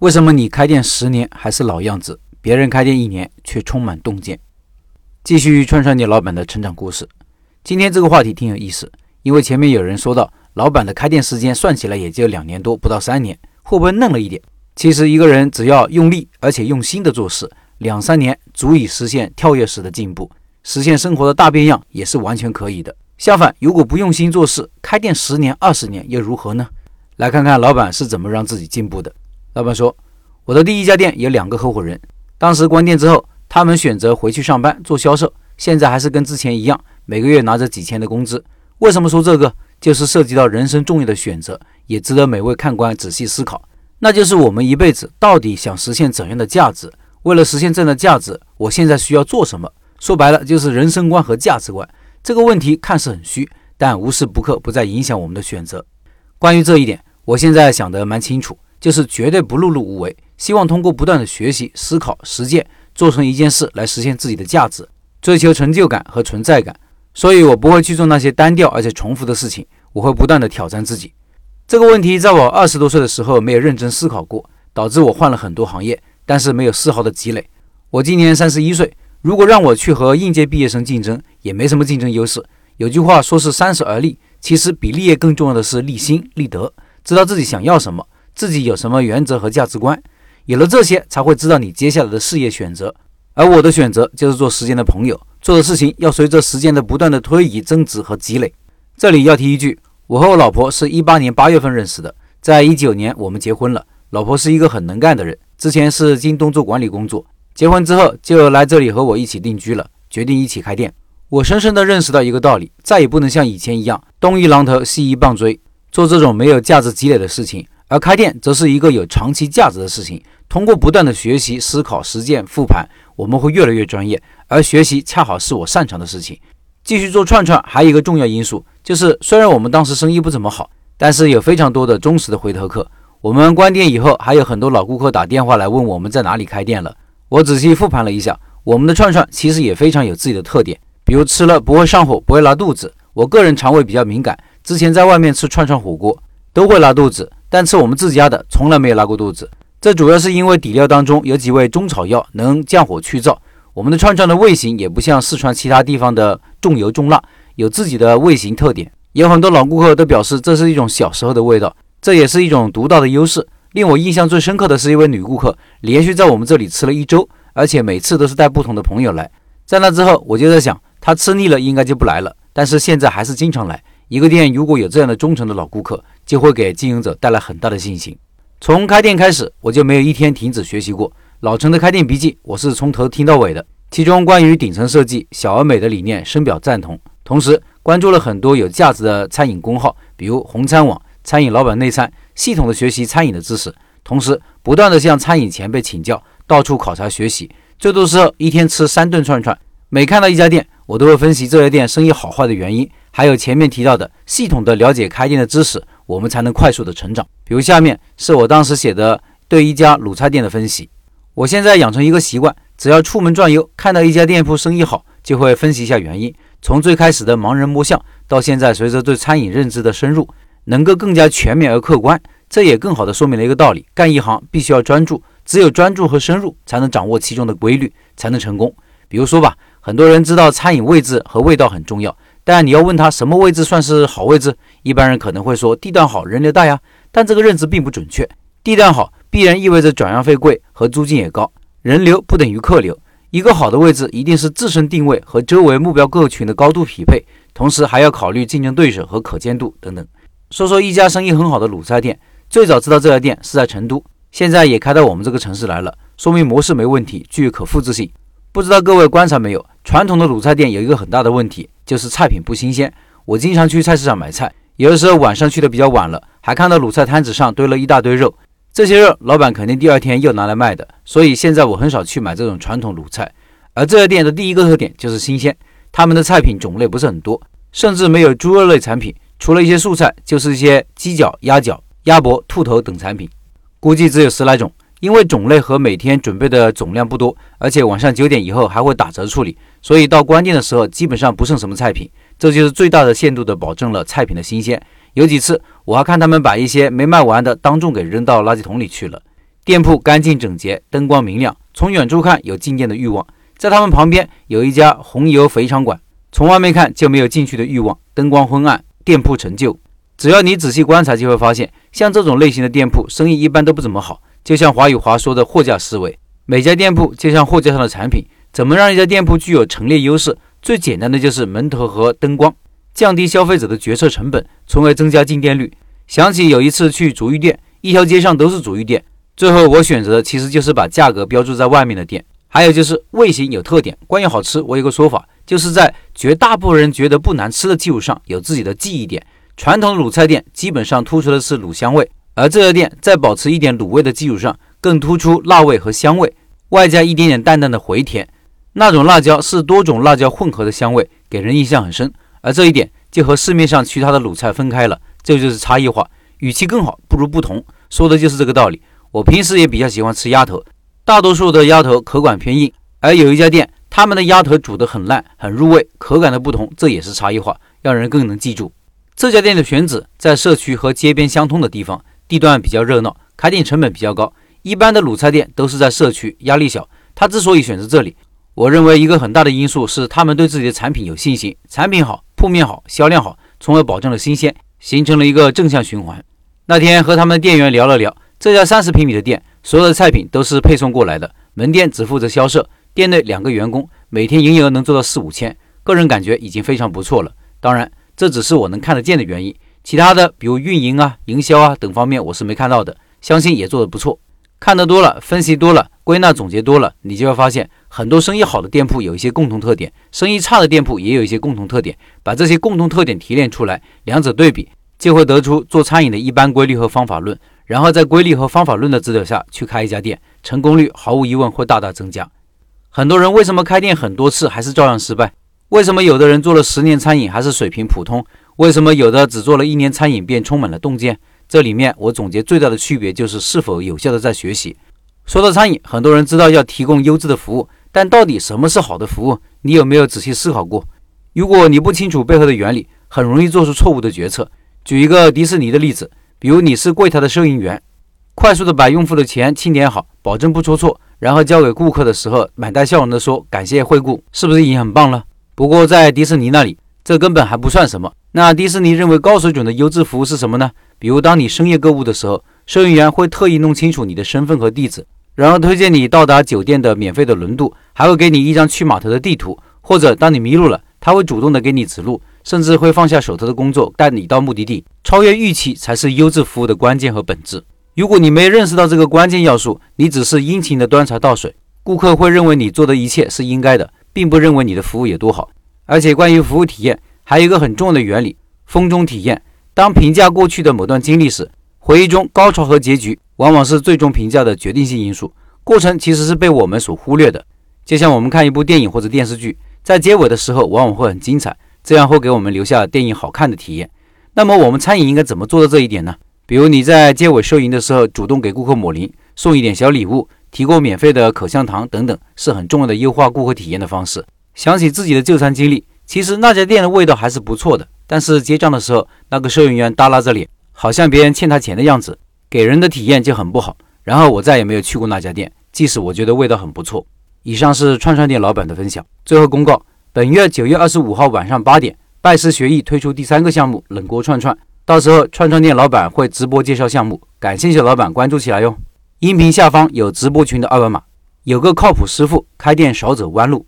为什么你开店十年还是老样子，别人开店一年却充满洞见？继续串串你老板的成长故事。今天这个话题挺有意思，因为前面有人说到，老板的开店时间算起来也就两年多，不到三年，会不会嫩了一点？其实一个人只要用力而且用心的做事，两三年足以实现跳跃式的进步，实现生活的大变样也是完全可以的。相反，如果不用心做事，开店十年、二十年又如何呢？来看看老板是怎么让自己进步的。老板说：“我的第一家店有两个合伙人，当时关店之后，他们选择回去上班做销售，现在还是跟之前一样，每个月拿着几千的工资。为什么说这个？就是涉及到人生重要的选择，也值得每位看官仔细思考。那就是我们一辈子到底想实现怎样的价值？为了实现这样的价值，我现在需要做什么？说白了，就是人生观和价值观。这个问题看似很虚，但无时不刻不在影响我们的选择。关于这一点。”我现在想得蛮清楚，就是绝对不碌碌无为，希望通过不断的学习、思考、实践，做成一件事来实现自己的价值，追求成就感和存在感。所以我不会去做那些单调而且重复的事情，我会不断的挑战自己。这个问题在我二十多岁的时候没有认真思考过，导致我换了很多行业，但是没有丝毫的积累。我今年三十一岁，如果让我去和应届毕业生竞争，也没什么竞争优势。有句话说是三十而立，其实比立业更重要的是立心立德。知道自己想要什么，自己有什么原则和价值观，有了这些，才会知道你接下来的事业选择。而我的选择就是做时间的朋友，做的事情要随着时间的不断的推移、增值和积累。这里要提一句，我和我老婆是一八年八月份认识的，在一九年我们结婚了。老婆是一个很能干的人，之前是京东做管理工作，结婚之后就来这里和我一起定居了，决定一起开店。我深深的认识到一个道理，再也不能像以前一样东一榔头西一棒槌。做这种没有价值积累的事情，而开店则是一个有长期价值的事情。通过不断的学习、思考、实践、复盘，我们会越来越专业。而学习恰好是我擅长的事情。继续做串串，还有一个重要因素，就是虽然我们当时生意不怎么好，但是有非常多的忠实的回头客。我们关店以后，还有很多老顾客打电话来问我们在哪里开店了。我仔细复盘了一下，我们的串串其实也非常有自己的特点，比如吃了不会上火，不会拉肚子。我个人肠胃比较敏感。之前在外面吃串串火锅都会拉肚子，但吃我们自家的从来没有拉过肚子。这主要是因为底料当中有几味中草药能降火去燥。我们的串串的味型也不像四川其他地方的重油重辣，有自己的味型特点。有很多老顾客都表示这是一种小时候的味道，这也是一种独到的优势。令我印象最深刻的是一位女顾客，连续在我们这里吃了一周，而且每次都是带不同的朋友来。在那之后，我就在想，她吃腻了应该就不来了，但是现在还是经常来。一个店如果有这样的忠诚的老顾客，就会给经营者带来很大的信心。从开店开始，我就没有一天停止学习过。老陈的开店笔记，我是从头听到尾的。其中关于顶层设计、小而美的理念，深表赞同。同时关注了很多有价值的餐饮公号，比如红餐网、餐饮老板内参，系统的学习餐饮的知识。同时不断的向餐饮前辈请教，到处考察学习。最多时候一天吃三顿串串。每看到一家店，我都会分析这家店生意好坏的原因。还有前面提到的系统的了解开店的知识，我们才能快速的成长。比如下面是我当时写的对一家卤菜店的分析。我现在养成一个习惯，只要出门转悠，看到一家店铺生意好，就会分析一下原因。从最开始的盲人摸象，到现在随着对餐饮认知的深入，能够更加全面而客观。这也更好的说明了一个道理：干一行必须要专注，只有专注和深入，才能掌握其中的规律，才能成功。比如说吧，很多人知道餐饮位置和味道很重要。但你要问他什么位置算是好位置，一般人可能会说地段好，人流大呀。但这个认知并不准确，地段好必然意味着转让费贵和租金也高，人流不等于客流。一个好的位置一定是自身定位和周围目标客群的高度匹配，同时还要考虑竞争对手和可见度等等。说说一家生意很好的卤菜店，最早知道这家店是在成都，现在也开到我们这个城市来了，说明模式没问题，具有可复制性。不知道各位观察没有，传统的卤菜店有一个很大的问题。就是菜品不新鲜。我经常去菜市场买菜，有的时候晚上去的比较晚了，还看到卤菜摊子上堆了一大堆肉。这些肉老板肯定第二天又拿来卖的，所以现在我很少去买这种传统卤菜。而这家店的第一个特点就是新鲜，他们的菜品种类不是很多，甚至没有猪肉类产品，除了一些素菜，就是一些鸡脚、鸭脚、鸭脖、兔头等产品，估计只有十来种。因为种类和每天准备的总量不多，而且晚上九点以后还会打折处理，所以到关店的时候基本上不剩什么菜品。这就是最大的限度的保证了菜品的新鲜。有几次我还看他们把一些没卖完的当众给扔到垃圾桶里去了。店铺干净整洁，灯光明亮，从远处看有进店的欲望。在他们旁边有一家红油肥肠馆，从外面看就没有进去的欲望，灯光昏暗，店铺陈旧。只要你仔细观察，就会发现，像这种类型的店铺，生意一般都不怎么好。就像华宇华说的货架思维，每家店铺就像货架上的产品，怎么让一家店铺具有陈列优势？最简单的就是门头和灯光，降低消费者的决策成本，从而增加进店率。想起有一次去足浴店，一条街上都是足浴店。最后我选择的其实就是把价格标注在外面的店，还有就是味型有特点。关于好吃，我有个说法，就是在绝大部分人觉得不难吃的基础上，有自己的记忆点。传统卤菜店基本上突出的是卤香味，而这家店在保持一点卤味的基础上，更突出辣味和香味，外加一点点淡淡的回甜。那种辣椒是多种辣椒混合的香味，给人印象很深。而这一点就和市面上其他的卤菜分开了，这就是差异化。与其更好，不如不同，说的就是这个道理。我平时也比较喜欢吃鸭头，大多数的鸭头口感偏硬，而有一家店，他们的鸭头煮得很烂，很入味，口感的不同，这也是差异化，让人更能记住。这家店的选址在社区和街边相通的地方，地段比较热闹，开店成本比较高。一般的卤菜店都是在社区，压力小。他之所以选择这里，我认为一个很大的因素是他们对自己的产品有信心，产品好，铺面好，销量好，从而保证了新鲜，形成了一个正向循环。那天和他们的店员聊了聊。这家三十平米的店，所有的菜品都是配送过来的，门店只负责销售。店内两个员工，每天营业额能做到四五千，个人感觉已经非常不错了。当然，这只是我能看得见的原因，其他的比如运营啊、营销啊等方面我是没看到的，相信也做得不错。看得多了，分析多了，归纳总结多了，你就会发现，很多生意好的店铺有一些共同特点，生意差的店铺也有一些共同特点。把这些共同特点提炼出来，两者对比，就会得出做餐饮的一般规律和方法论。然后在规律和方法论的指导下去开一家店，成功率毫无疑问会大大增加。很多人为什么开店很多次还是照样失败？为什么有的人做了十年餐饮还是水平普通？为什么有的只做了一年餐饮便充满了洞见？这里面我总结最大的区别就是是否有效的在学习。说到餐饮，很多人知道要提供优质的服务，但到底什么是好的服务？你有没有仔细思考过？如果你不清楚背后的原理，很容易做出错误的决策。举一个迪士尼的例子。比如你是柜台的收银员，快速的把用户的钱清点好，保证不出错，然后交给顾客的时候，满带笑容的说感谢惠顾，是不是已经很棒了？不过在迪士尼那里，这根本还不算什么。那迪士尼认为高水准的优质服务是什么呢？比如当你深夜购物的时候，收银员会特意弄清楚你的身份和地址，然后推荐你到达酒店的免费的轮渡，还会给你一张去码头的地图，或者当你迷路了，他会主动的给你指路。甚至会放下手头的工作，带你到目的地。超越预期才是优质服务的关键和本质。如果你没认识到这个关键要素，你只是殷勤的端茶倒水，顾客会认为你做的一切是应该的，并不认为你的服务有多好。而且，关于服务体验，还有一个很重要的原理：风中体验。当评价过去的某段经历时，回忆中高潮和结局往往是最终评价的决定性因素。过程其实是被我们所忽略的。就像我们看一部电影或者电视剧，在结尾的时候往往会很精彩。这样会给我们留下电影好看的体验。那么我们餐饮应该怎么做到这一点呢？比如你在结尾收银的时候，主动给顾客抹零，送一点小礼物，提供免费的口香糖等等，是很重要的优化顾客体验的方式。想起自己的就餐经历，其实那家店的味道还是不错的，但是结账的时候，那个收银员耷拉着脸，好像别人欠他钱的样子，给人的体验就很不好。然后我再也没有去过那家店，即使我觉得味道很不错。以上是串串店老板的分享。最后公告。本月九月二十五号晚上八点，拜师学艺推出第三个项目冷锅串串，到时候串串店老板会直播介绍项目，感兴趣的老板关注起来哟。音频下方有直播群的二维码，有个靠谱师傅，开店少走弯路。